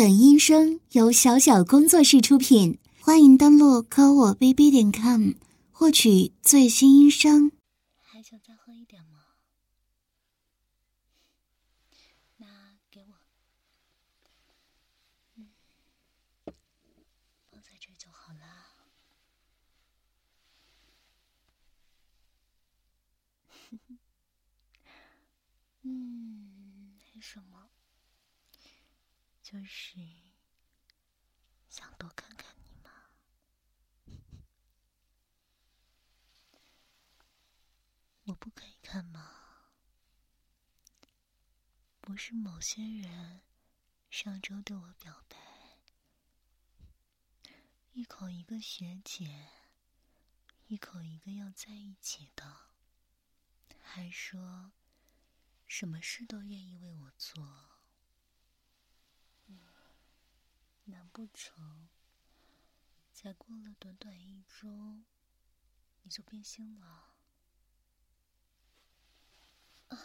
本音声由小小工作室出品，欢迎登录科我 bb 点 com 获取最新音声。还想再喝一点吗？那给我，嗯，放在这就好了。嗯，没什么。就是想多看看你嘛。我不可以看吗？不是某些人上周对我表白，一口一个学姐，一口一个要在一起的，还说什么事都愿意为我做。难不成，才过了短短一周，你就变心了？啊，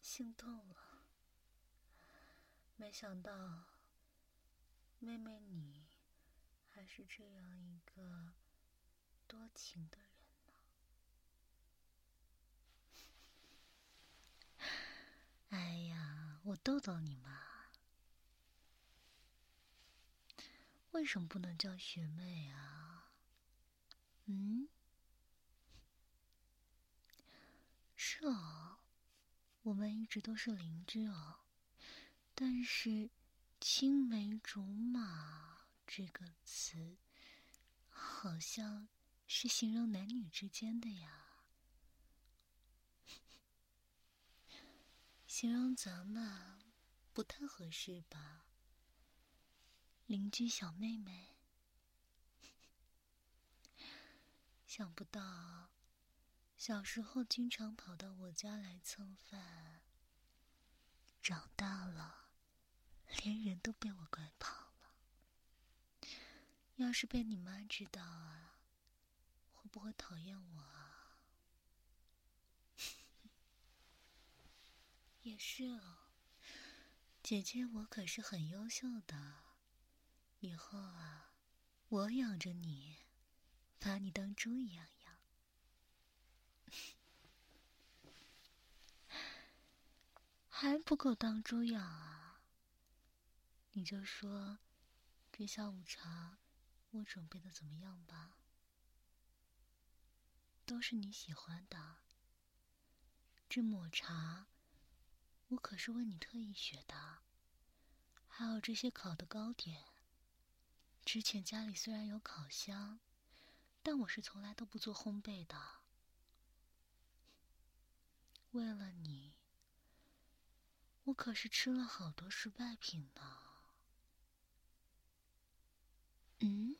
心痛了。没想到，妹妹你还是这样一个多情的人呢。哎呀，我逗逗你嘛。为什么不能叫学妹啊？嗯，是哦，我们一直都是邻居哦。但是“青梅竹马”这个词，好像是形容男女之间的呀。形容咱们不太合适吧？邻居小妹妹，想不到小时候经常跑到我家来蹭饭，长大了连人都被我拐跑了。要是被你妈知道啊，会不会讨厌我啊？也是哦，姐姐我可是很优秀的。以后啊，我养着你，把你当猪一样养，还不够当猪养啊？你就说，这下午茶我准备的怎么样吧？都是你喜欢的。这抹茶，我可是为你特意学的，还有这些烤的糕点。之前家里虽然有烤箱，但我是从来都不做烘焙的。为了你，我可是吃了好多失败品呢。嗯？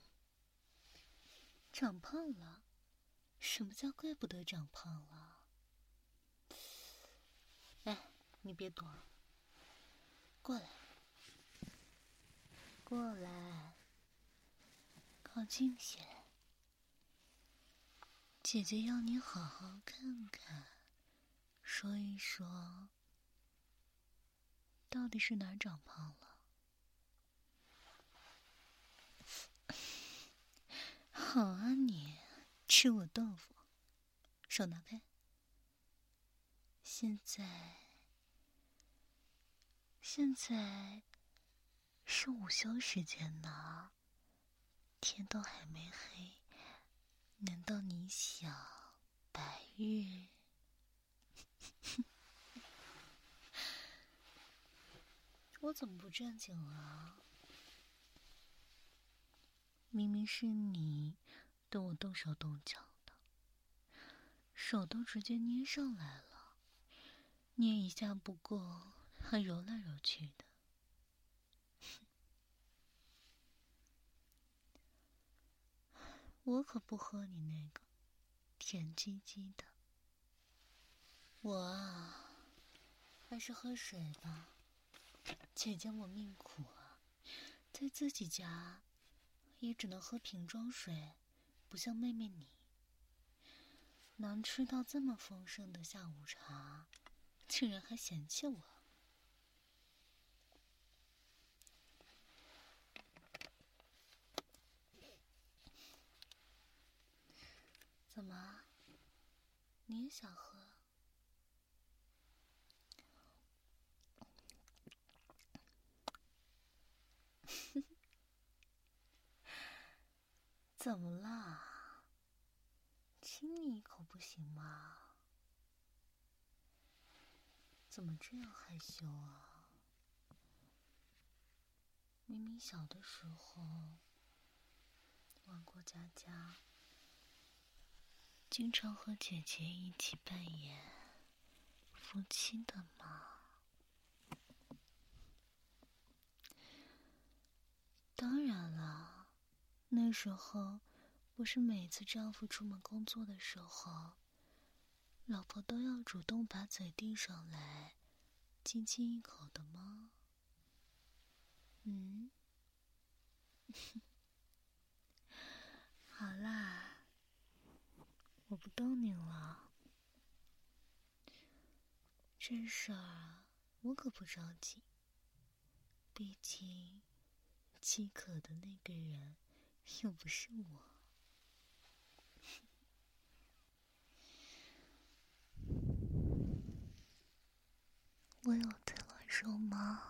长胖了？什么叫怪不得长胖了？哎，你别躲，过来，过来。靠近些，姐姐要你好好看看，说一说，到底是哪长胖了？好啊，你吃我豆腐，手拿开。现在，现在是午休时间呢。天都还没黑，难道你想白日？我怎么不正经了？明明是你对我动手动脚的，手都直接捏上来了，捏一下不够，还揉来揉去的。我可不喝你那个甜唧唧的，我啊，还是喝水吧。姐姐我命苦啊，在自己家也只能喝瓶装水，不像妹妹你，能吃到这么丰盛的下午茶，竟然还嫌弃我。怎么？你也想喝？怎么啦？亲你一口不行吗？怎么这样害羞啊？明明小的时候玩过家家，经常和姐姐一起扮演夫妻的嘛。当然了，那时候不是每次丈夫出门工作的时候，老婆都要主动把嘴递上来，亲亲一口的吗？嗯，好啦，我不逗你了。这事儿我可不着急，毕竟饥渴的那个人又不是我。我有对了手吗？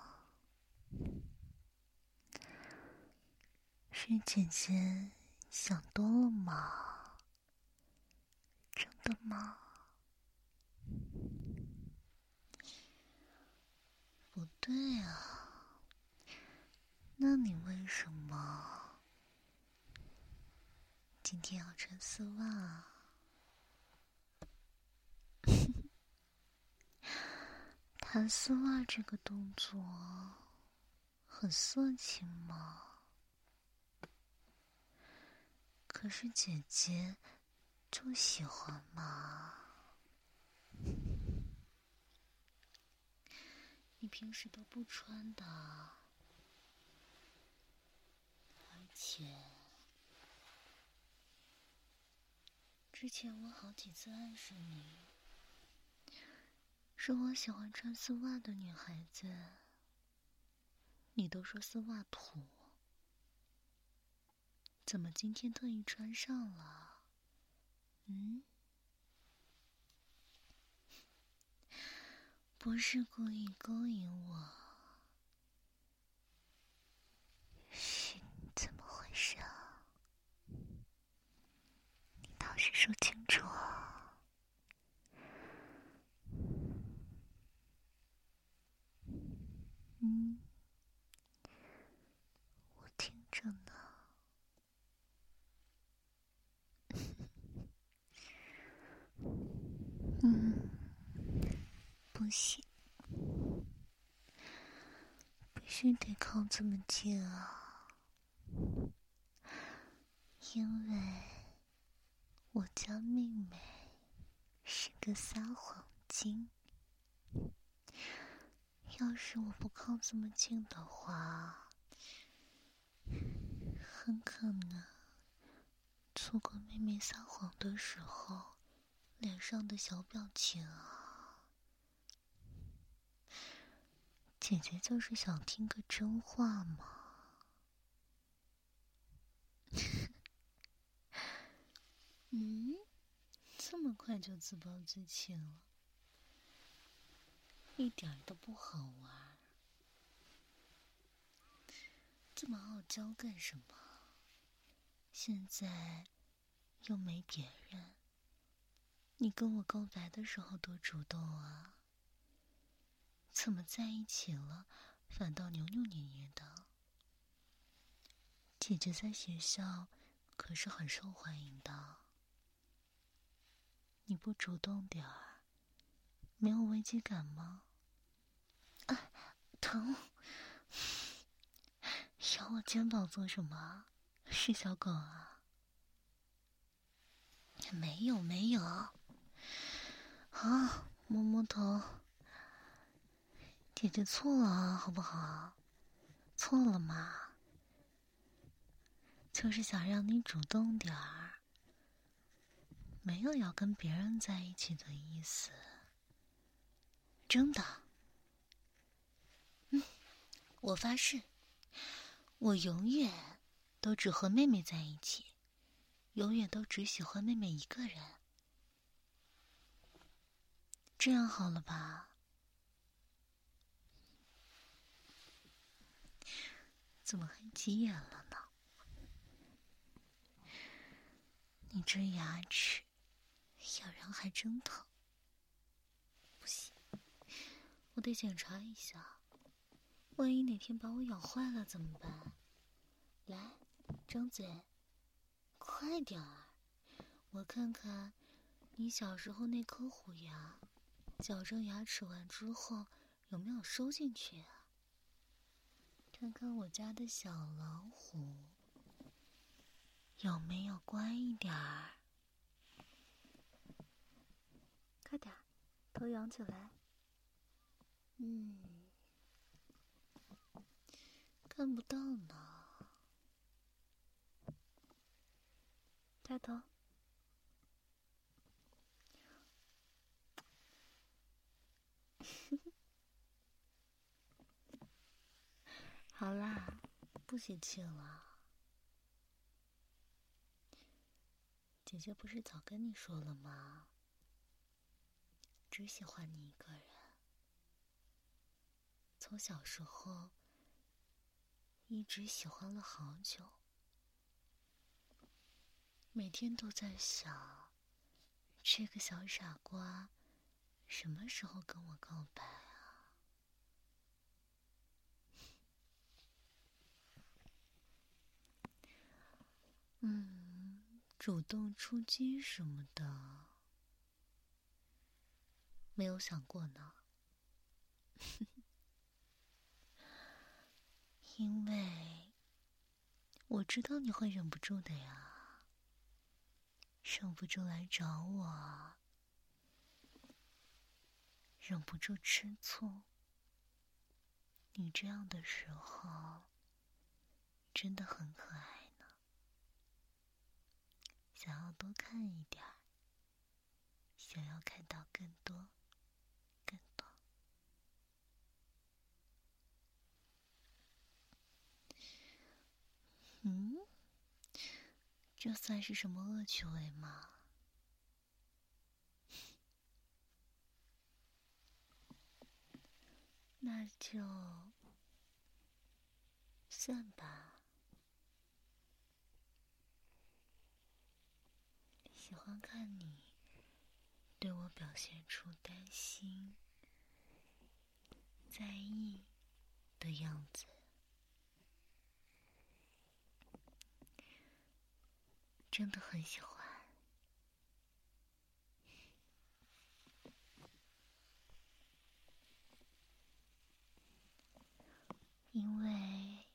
是姐姐想多了吗？的吗？不对啊，那你为什么今天要穿丝袜啊？弹丝袜这个动作很色情吗？可是姐姐就喜欢嘛。你平时都不穿的，而且之前我好几次暗示你，说我喜欢穿丝袜的女孩子，你都说丝袜土。怎么今天特意穿上了？嗯，不是故意勾引我，是怎么回事啊？你倒是说清楚啊！嗯，我听着呢。嗯，不行，必须得靠这么近啊！因为我家妹妹是个撒谎精，要是我不靠这么近的话，很可能错过妹妹撒谎的时候。脸上的小表情啊，姐姐就是想听个真话嘛。嗯，这么快就自暴自弃了，一点都不好玩。这么傲娇干什么？现在又没别人。你跟我告白的时候多主动啊！怎么在一起了，反倒扭扭捏捏的？姐姐在学校可是很受欢迎的，你不主动点儿，没有危机感吗？啊，疼！咬我肩膀做什么？是小狗啊？没有，没有。啊，摸摸头，姐姐错了，好不好？错了嘛，就是想让你主动点儿，没有要跟别人在一起的意思，真的。嗯，我发誓，我永远都只和妹妹在一起，永远都只喜欢妹妹一个人，这样好了吧？怎么还急眼了呢？你这牙齿咬人还真疼，不行，我得检查一下，万一哪天把我咬坏了怎么办？来，张嘴。快点儿，我看看你小时候那颗虎牙，矫正牙齿完之后有没有收进去啊？看看我家的小老虎有没有乖一点儿？快点，头仰起来。嗯，看不到呢。抬头，好啦，不许气了。姐姐不是早跟你说了吗？只喜欢你一个人。从小时候，一直喜欢了好久。每天都在想，这个小傻瓜什么时候跟我告白嗯，主动出击什么的，没有想过呢。因为我知道你会忍不住的呀。忍不住来找我，忍不住吃醋。你这样的时候，真的很可爱。想要多看一点儿，想要看到更多，更多。嗯。这算是什么恶趣味吗？那就算吧。喜欢看你对我表现出担心、在意的样子。真的很喜欢，因为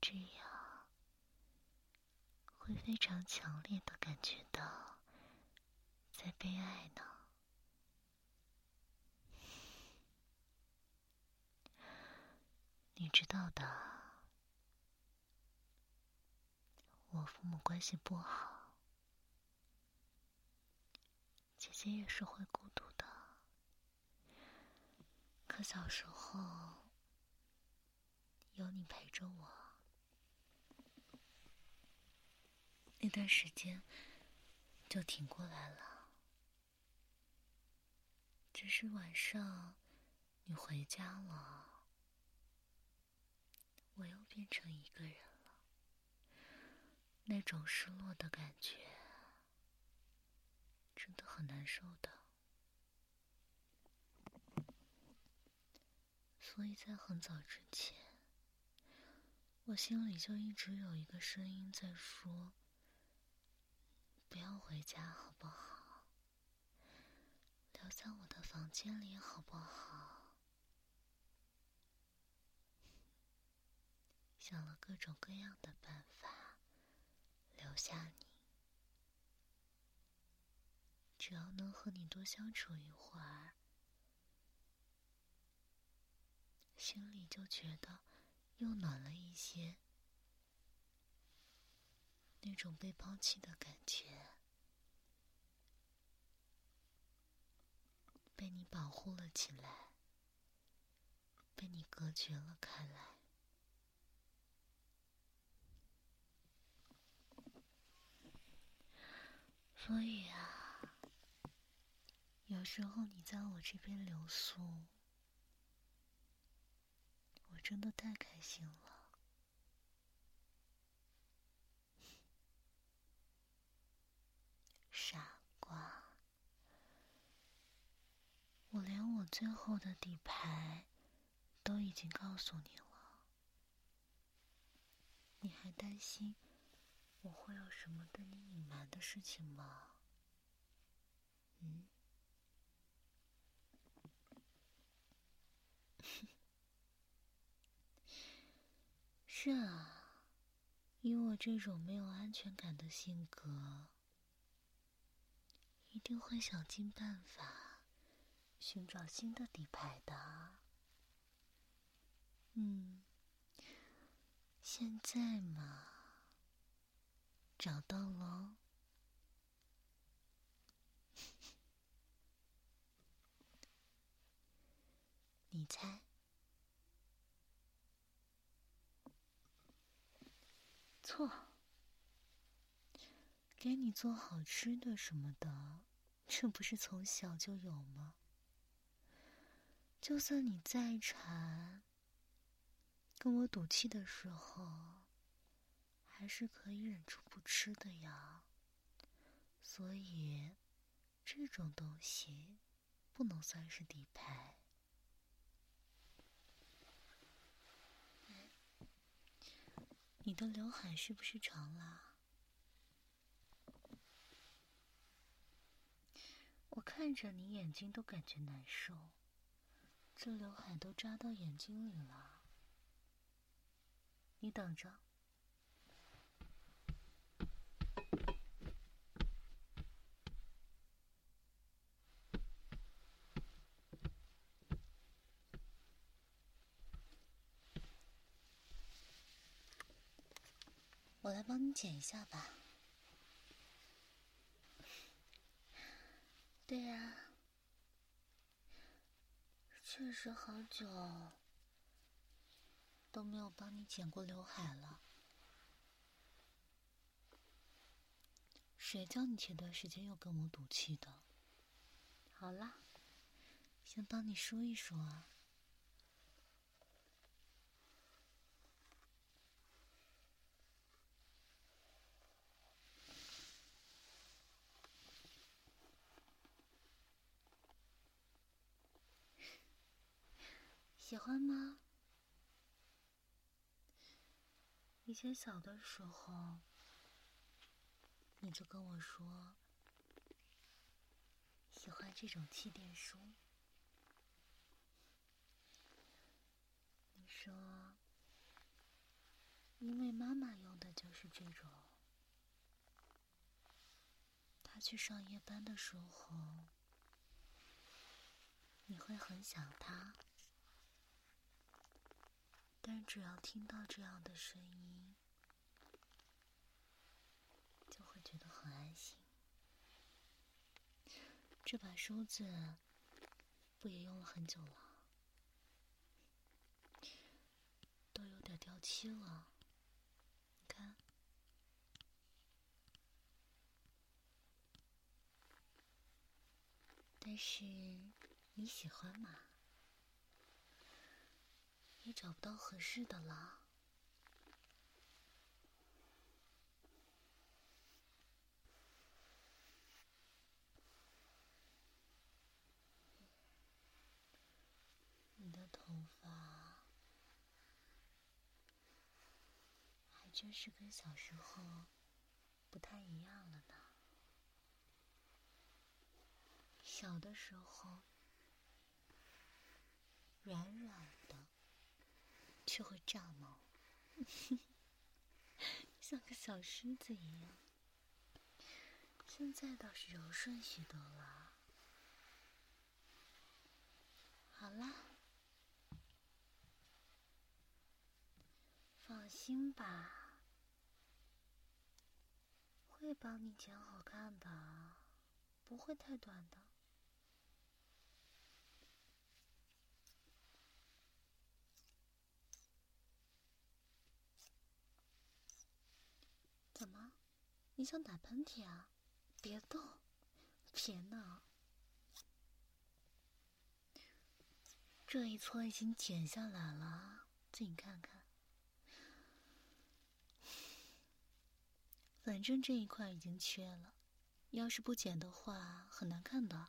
这样会非常强烈的感觉到在被爱呢。你知道的。我父母关系不好，姐姐也是会孤独的。可小时候有你陪着我，那段时间就挺过来了。只是晚上你回家了，我又变成一个人了。那种失落的感觉，真的很难受的。所以在很早之前，我心里就一直有一个声音在说：“不要回家，好不好？留在我的房间里，好不好？”想了各种各样的办法。留下你，只要能和你多相处一会儿，心里就觉得又暖了一些。那种被抛弃的感觉。被你保护了起来被你隔绝了开来。所以啊有时候你在我这边留宿我真的太开心了。我连我最后的底牌都已经告诉你了，你还担心？我会有什么对你隐瞒的事情吗？嗯，是啊，以我这种没有安全感的性格，一定会想尽办法寻找新的底牌的。嗯，现在嘛。找到了，你猜？错，给你做好吃的什么的，这不是从小就有吗？就算你再馋，跟我赌气的时候。还是可以忍住不吃的呀，所以这种东西不能算是底牌。你的刘海是不是长了？我看着你眼睛都感觉难受，这刘海都扎到眼睛里了。你等着。我来帮你剪一下吧。对呀，确实好久都没有帮你剪过刘海了。谁叫你前段时间又跟我赌气的？好啦，先帮你梳一梳啊。喜欢吗？以前小的时候，你就跟我说喜欢这种气垫梳。你说，因为妈妈用的就是这种，她去上夜班的时候，你会很想她。但只要听到这样的声音，就会觉得很安心。这把梳子不也用了很久了，都有点掉漆了。你看，但是你喜欢吗？也找不到合适的了。你的头发还真是跟小时候不太一样了呢。小的时候软软的。就会炸毛，像个小狮子一样。现在倒是柔顺许多了。好啦，放心吧，会帮你剪好看的，不会太短的。怎么？你想打喷嚏啊？别动，别闹。这一撮已经剪下来了，自己看看。反正这一块已经缺了，要是不剪的话，很难看的。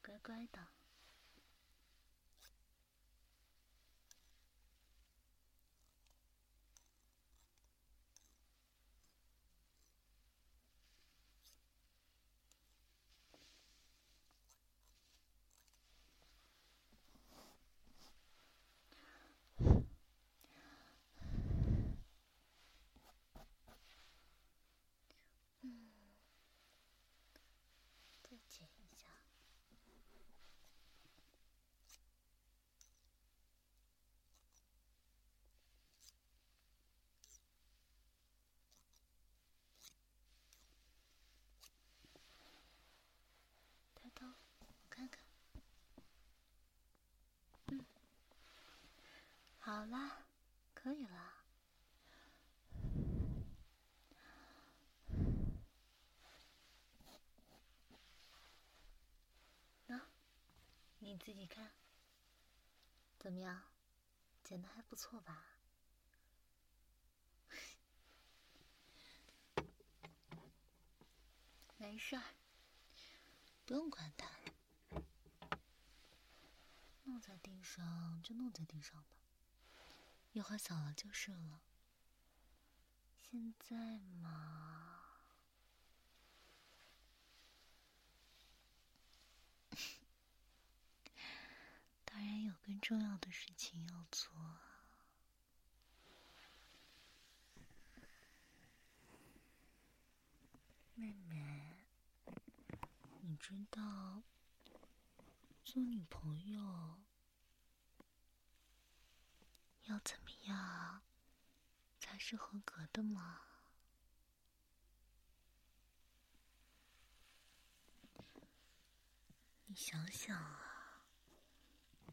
乖乖的。我看看，嗯好啦，可以了。你自己看，怎么样？剪的还不错吧？没事儿，不用管它，弄在地上就弄在地上吧。一会儿扫了就是了。现在嘛，当然有更重要的事情要做。妹妹，知道做女朋友？要怎么样才是合格的吗？你想想啊，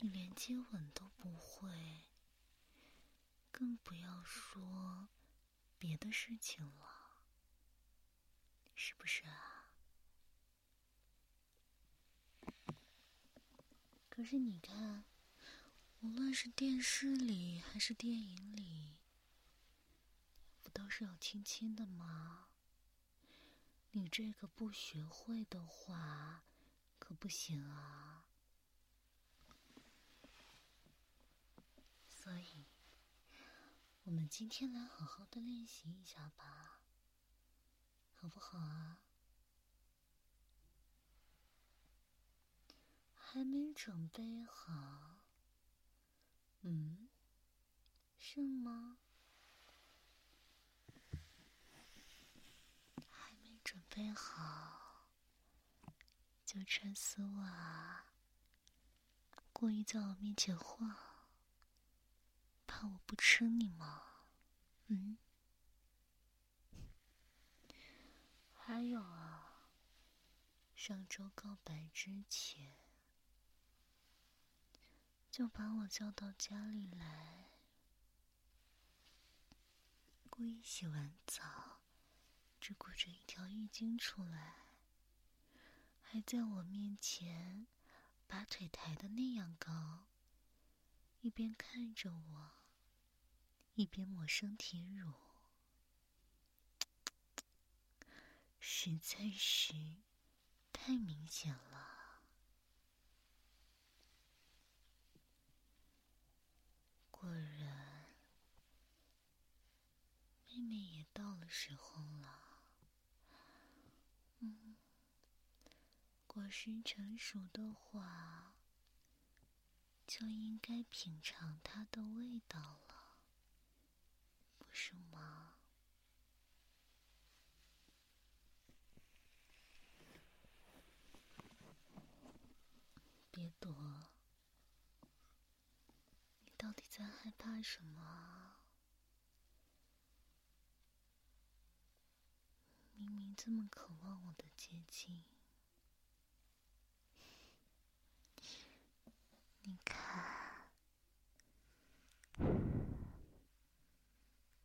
你连接吻都不会，更不要说别的事情了，是不是啊？可是你看。无论是电视里还是电影里，不都是要亲亲的吗？你这个不学会的话，可不行啊。所以，我们今天来好好的练习一下吧，好不好啊？还没准备好。嗯，是吗？还没准备好，就穿丝袜，故意在我面前晃，怕我不吃你吗？嗯？还有啊，上周告白之前。就把我叫到家里来，故意洗完澡，只裹着一条浴巾出来，还在我面前把腿抬的那样高，一边看着我，一边抹身体乳，实在是太明显了。果然，妹妹也到了时候了。嗯，果实成熟的话，就应该品尝它的味道了，不是吗？别躲。到底在害怕什么？明明这么渴望我的接近，你看，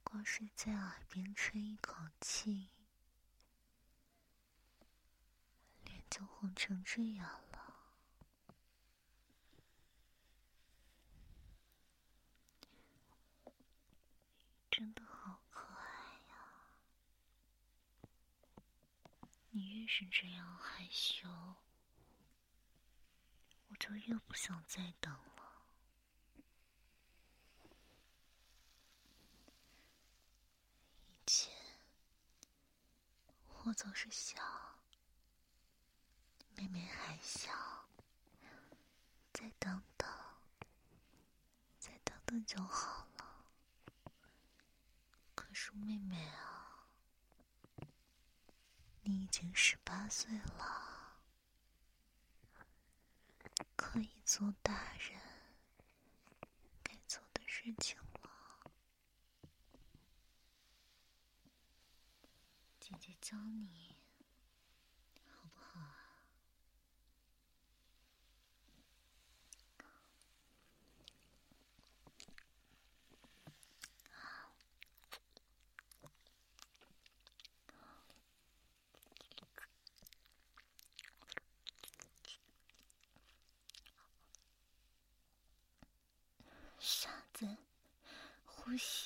光是在耳边吹一口气，脸就红成这样了。真的好可爱呀！越是这样害羞，我就越不想再等了。以前我总是想，妹妹还小，再等等，再等等就好。了。可是妹妹啊，你已经十八岁了，可以做大人该做的事情了。姐姐教你。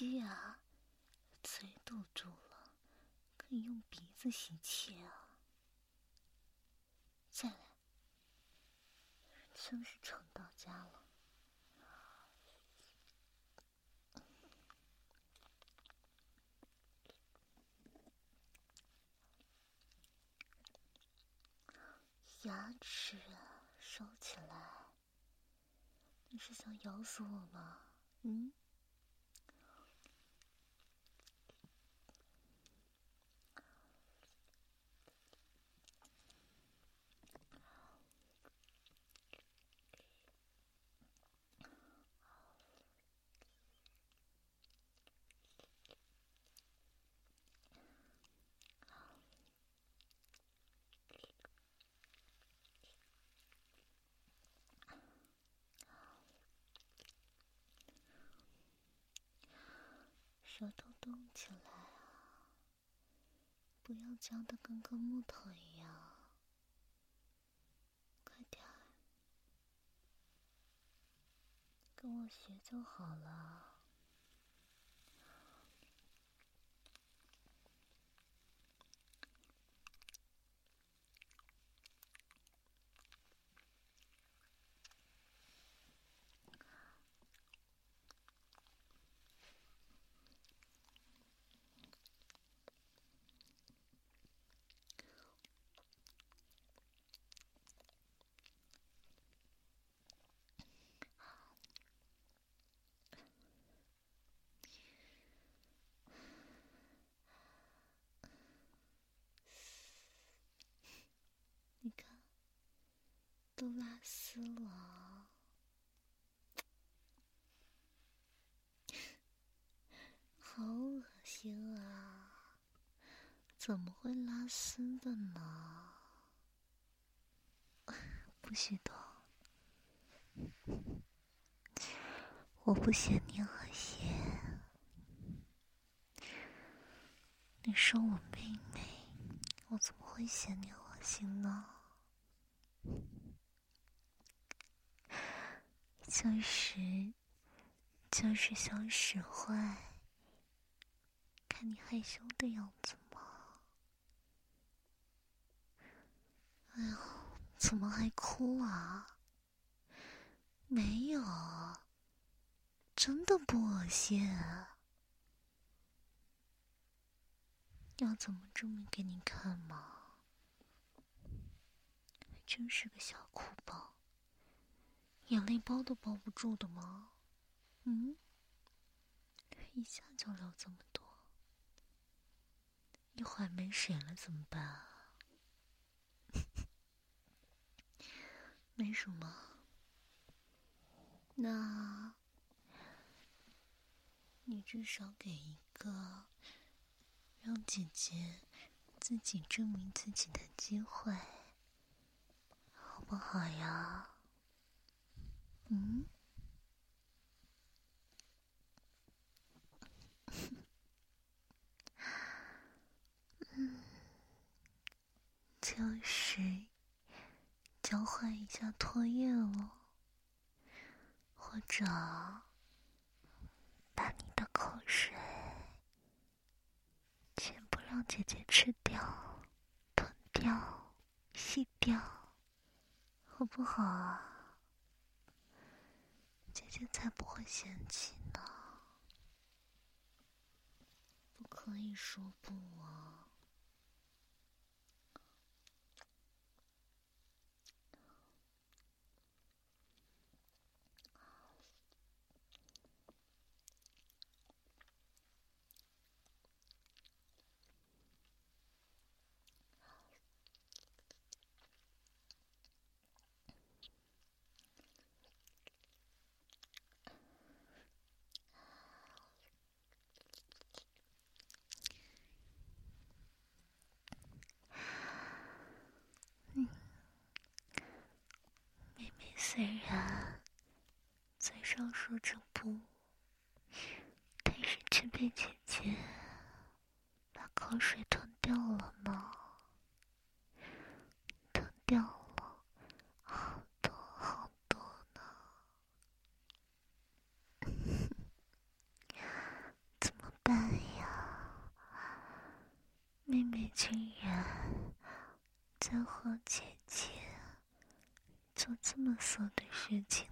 吸啊，嘴堵住了，可以用鼻子吸气啊。再来，真是撑到家了。牙齿啊，收起来。你是想咬死我吗？嗯？舌头动起来啊！不要僵的跟个木头一样，快点，跟我学就好了。你看都拉丝了，好恶心啊！怎么会拉丝的呢？不许动！我不嫌你恶心。你说我妹妹，我怎么会嫌你恶心呢？就是，就是想使坏，看你害羞的样子吗？哎呦，怎么还哭啊？没有，真的不恶心。要怎么证明给你看吗？真是个小哭包。眼泪包都包不住的吗？嗯，一下就流这么多，一会儿没水了怎么办啊？没什么，那你至少给一个让姐姐自己证明自己的机会，不好呀？嗯，嗯，就是交换一下唾液了，或者把你的口水全部让姐姐吃掉、吞掉、吸掉，好不好啊？姐姐才不会嫌弃呢。不可以说不啊。虽然嘴上说着不，但是却被姐姐把口水吞掉了呢，吞掉了好多好多呢，怎么办呀？妹妹竟然在和姐姐。做这么色的事情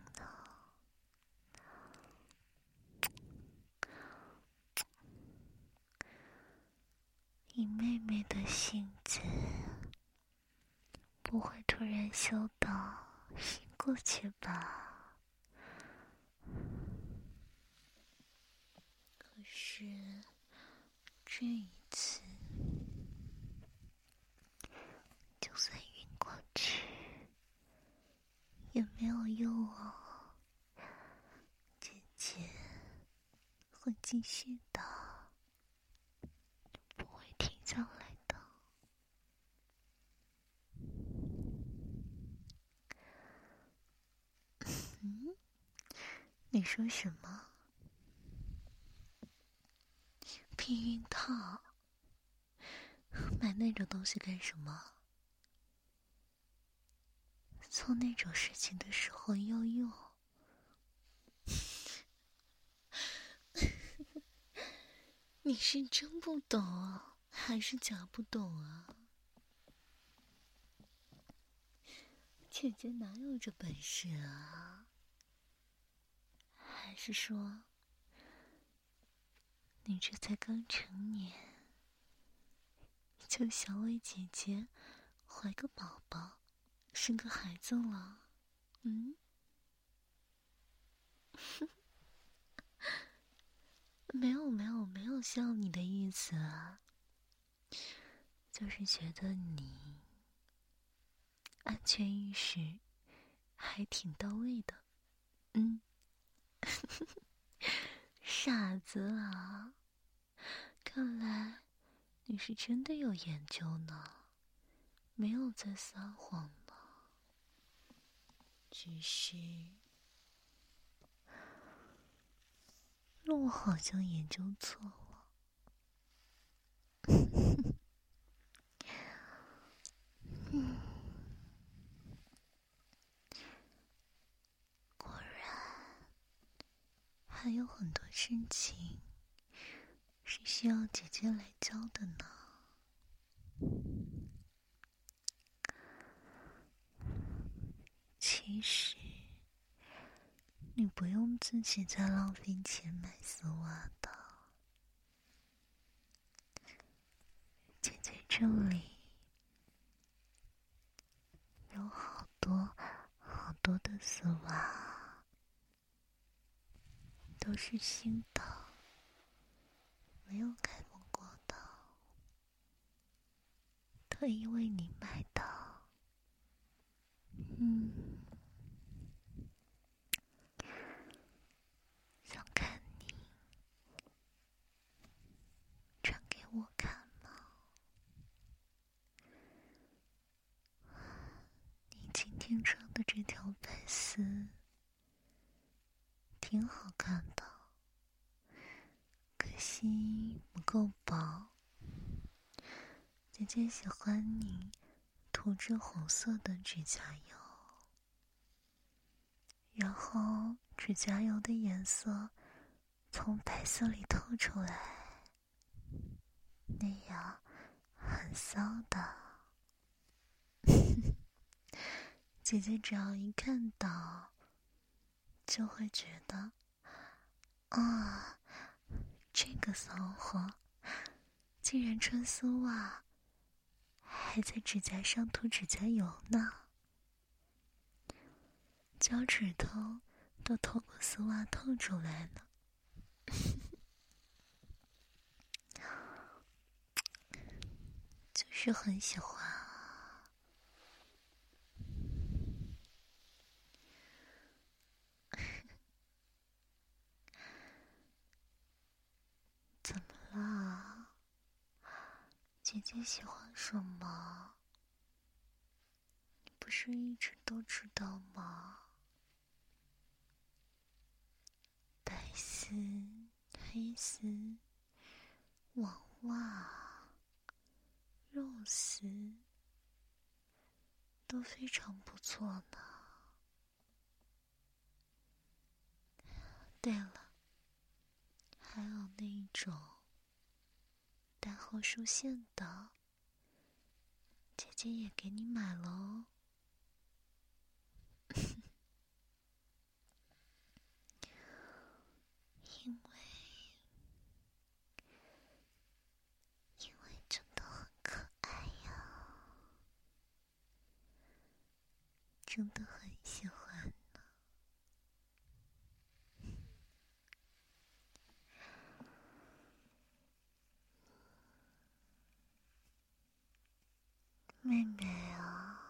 你？妹妹的性子，不会突然嗅到晕过去吧？可是这一次。就算晕过去也没有用哦，姐姐会继续的，会停下来的。你说什么？避孕套？买那种东西干什么？做那种事情的时候要用，你是真不懂还是假不懂啊？姐姐哪有这本事啊？还是说，你这才刚成年，就想为姐姐怀个宝宝？生个孩子了，嗯，没有没有没有笑你的意思啊，就是觉得你安全意识还挺到位的，嗯，傻子啊，看来你是真的有研究呢，没有在撒谎。只是，我好像研究错。嗯，果然还有很多事情是需要姐姐来教的呢。其实，你不用自己再浪费钱买丝袜姐姐这里有好多好多的丝袜，都是新的，没有开封过的，特意为你买的。嗯。新穿的这条白丝挺好看的，可惜不够薄。姐姐喜欢你涂着红色的指甲油，然后指甲油的颜色从白色里透出来，那样很骚的。姐姐只要一看到，就会觉得，啊，这个骚货竟然穿丝袜，还在指甲上涂指甲油呢，脚趾头都透过丝袜透出来了，就是很喜欢。姐姐喜欢什么？你不是一直都知道吗？白丝、黑丝、网袜、肉丝都非常不错呢。对了，还有那种。带后竖线的，姐姐也给你买了哦。因为，因为真的很可爱呀，真的很喜欢。妹妹啊，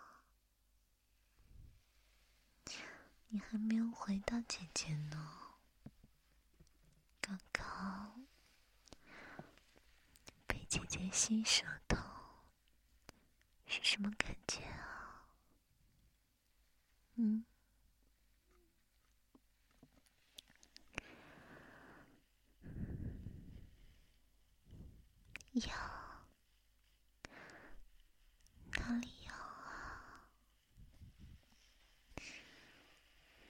你还没有回答姐姐呢。刚刚被姐姐吸舌头，是什么感觉啊？嗯？痒。哪里痒啊？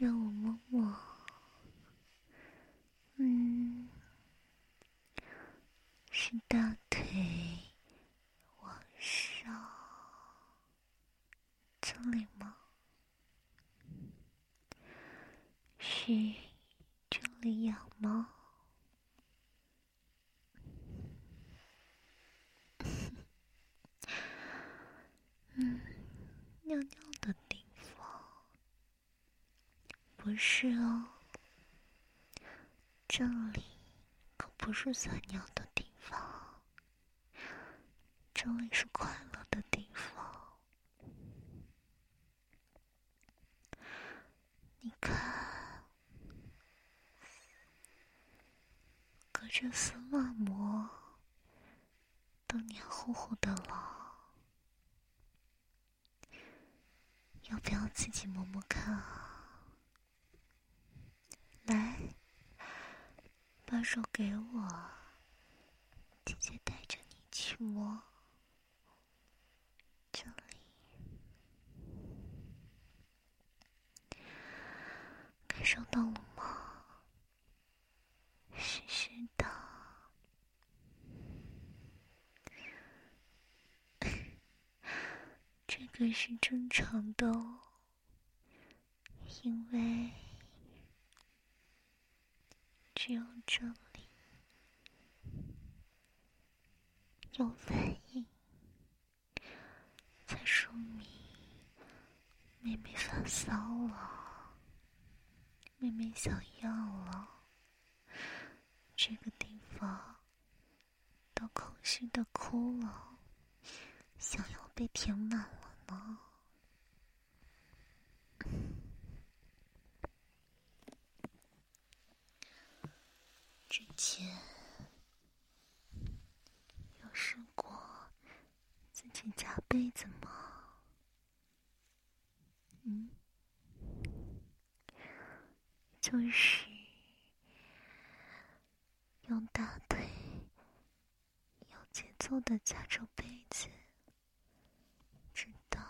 让我摸摸。嗯，是大腿往上这里吗？是这里痒吗？嗯 尿的地方不是哦，这里可不是撒尿的地方，这里是快乐的地方。你看，隔着丝袜膜都黏糊糊的了。要不要自己摸摸看啊？来，把手给我，姐姐带着你去摸。这里，感受到了吗？湿湿的。这个是正常的哦，因为只有这里有反应，才说明妹妹发骚了，妹妹想要了，这个地方都空虚的哭了，想要被填满了呢。之前有试过自己夹被子吗？嗯，就是用大腿有节奏的夹住被子。直到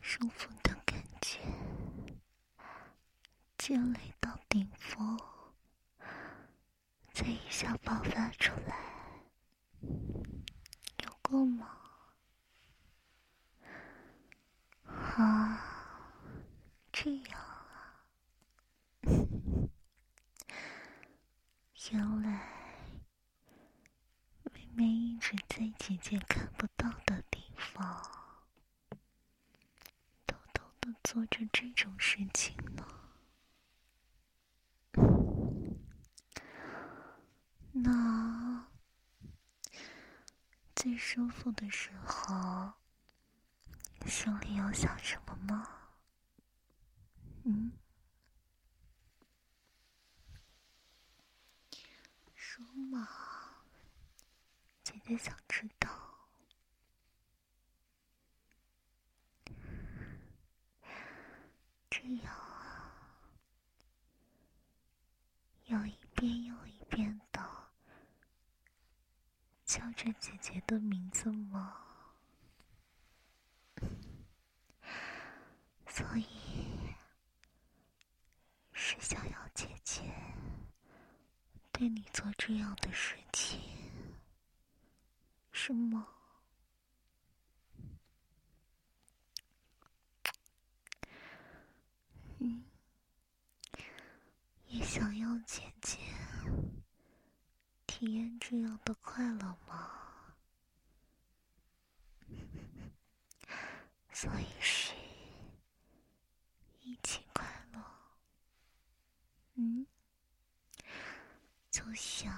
舒服的感觉。惊雷到顶峰，再一下爆发出来，有够吗？啊，这样啊，原来妹妹一直在姐姐看不到的地方，偷偷的做着这种事情呢。那最舒服的时候，心里有想什么吗？嗯，说嘛，姐姐想知道。这样啊，有一遍又一遍的。叫着姐姐的名字吗？所以是想要姐姐对你做这样的事情，是吗？嗯，也想要姐姐。体验这样的快乐吗？所以是一起快乐。嗯，就像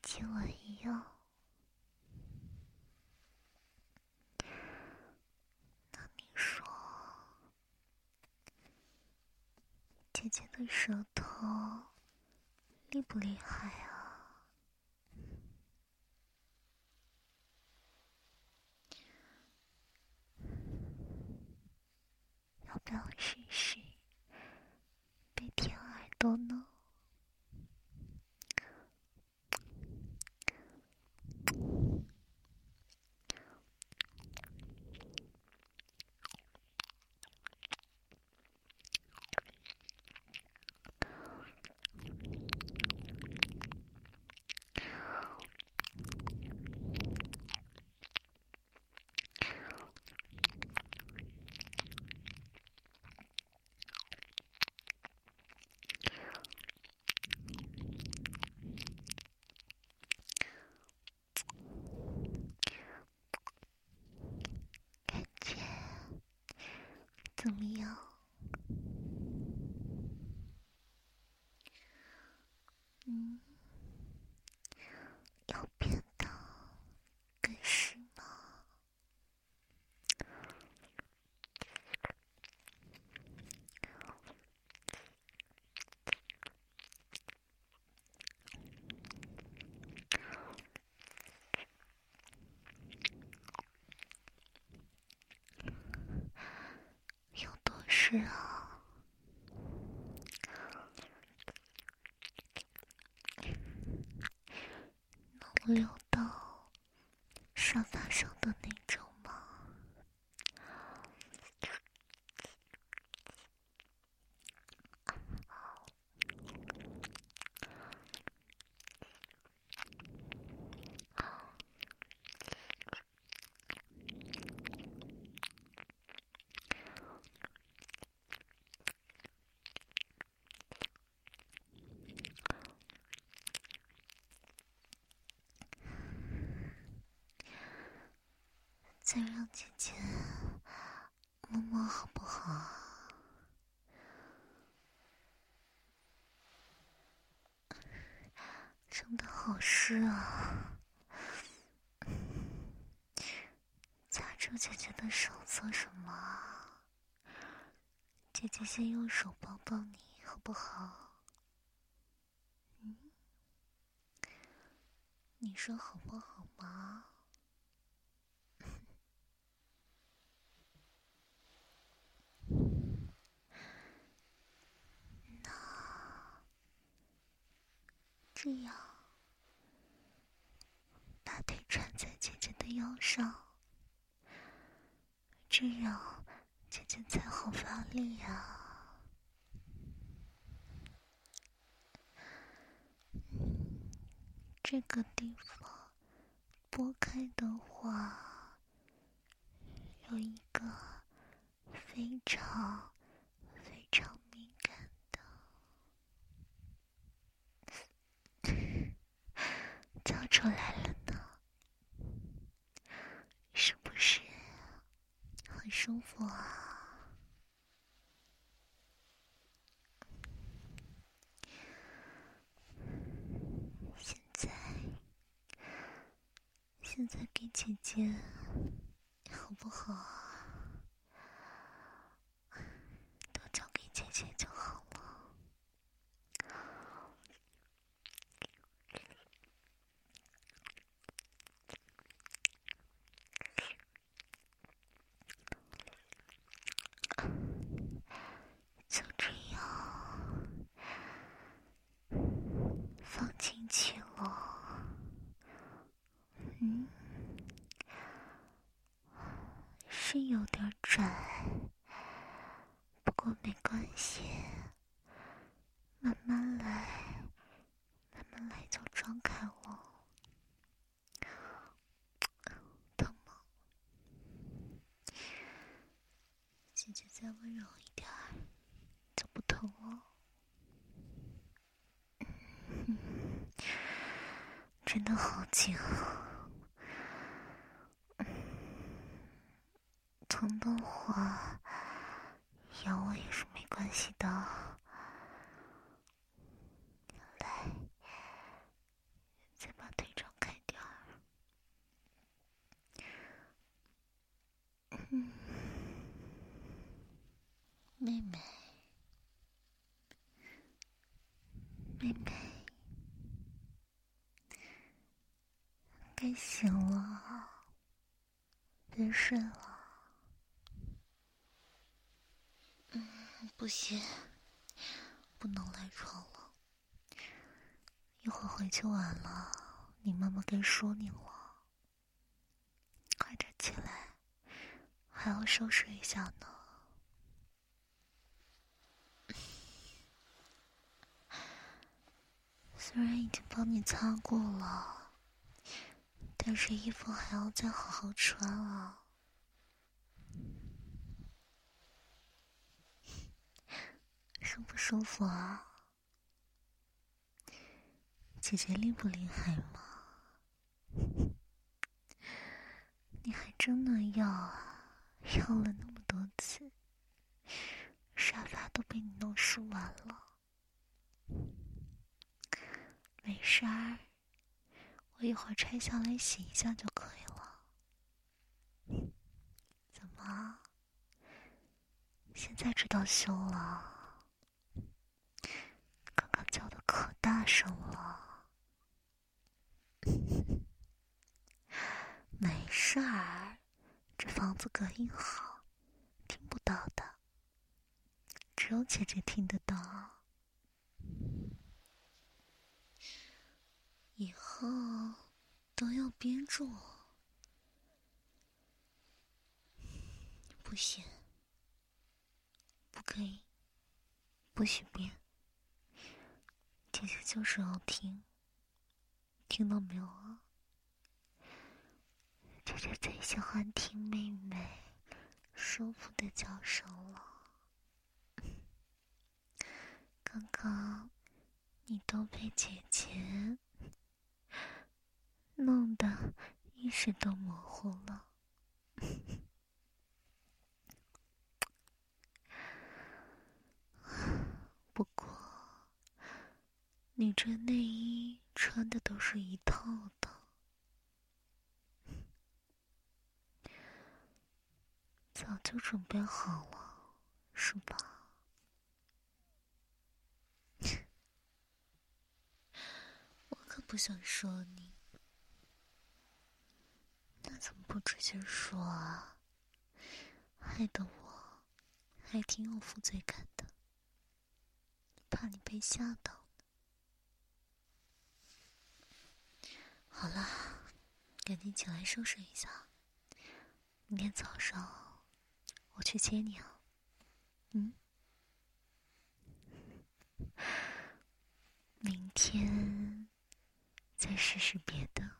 今晚一样。那你说，姐姐的舌头？厉不厉害啊？要不要试试被舔耳朵呢？怎么样？嗯，要变得更湿吗？是啊，能流到沙发上的那种。再让姐姐摸摸好不好？真的好湿啊！夹住姐姐的手做什么？姐姐先用手抱抱你好不好？嗯，你说好不好吗？这样，大腿缠在姐姐的腰上，这样姐姐才好发力呀。这个地方拨开的话，有一个非常非常敏感的，叫出来了呢，是不是很舒服啊？现在现在给姐姐好不好？都交给姐姐就好了。就这样，放进去了。嗯，是有点窄，不过没关系，慢慢来，慢慢来就张开了。疼吗？姐姐再温柔一点，就不疼了。真的好紧啊！疼的话，咬我也是没关系的。来，再把腿张开点儿。嗯，妹妹，妹妹，该醒了，别睡了。不行，不能赖床了。一会儿回去晚了，你妈妈该说你了。快点起来，还要收拾一下呢。虽然已经帮你擦过了，但是衣服还要再好好穿啊。舒不舒服啊？姐姐厉不厉害吗？你还真的要啊？要了那么多次，沙发都被你弄湿完了。没事儿，我一会儿拆下来洗一下就可以了。怎么？现在知道羞了？刚刚叫的可大声了，没事儿，这房子隔音好，听不到的，只有姐姐听得到。以后都要憋住，不行，不可以，不许憋。姐姐就是要听，听到没有啊？姐姐最喜欢听妹妹舒服的叫声了。刚刚你都被姐姐弄得意识都模糊了。不过你这内衣穿的都是一套的，早就准备好了，是吧？我可不想说你，那怎么不直接说啊？害得我还挺有负罪感的，怕你被吓到。好了，赶紧起来收拾一下。明天早上我去接你啊。嗯，明天再试试别的。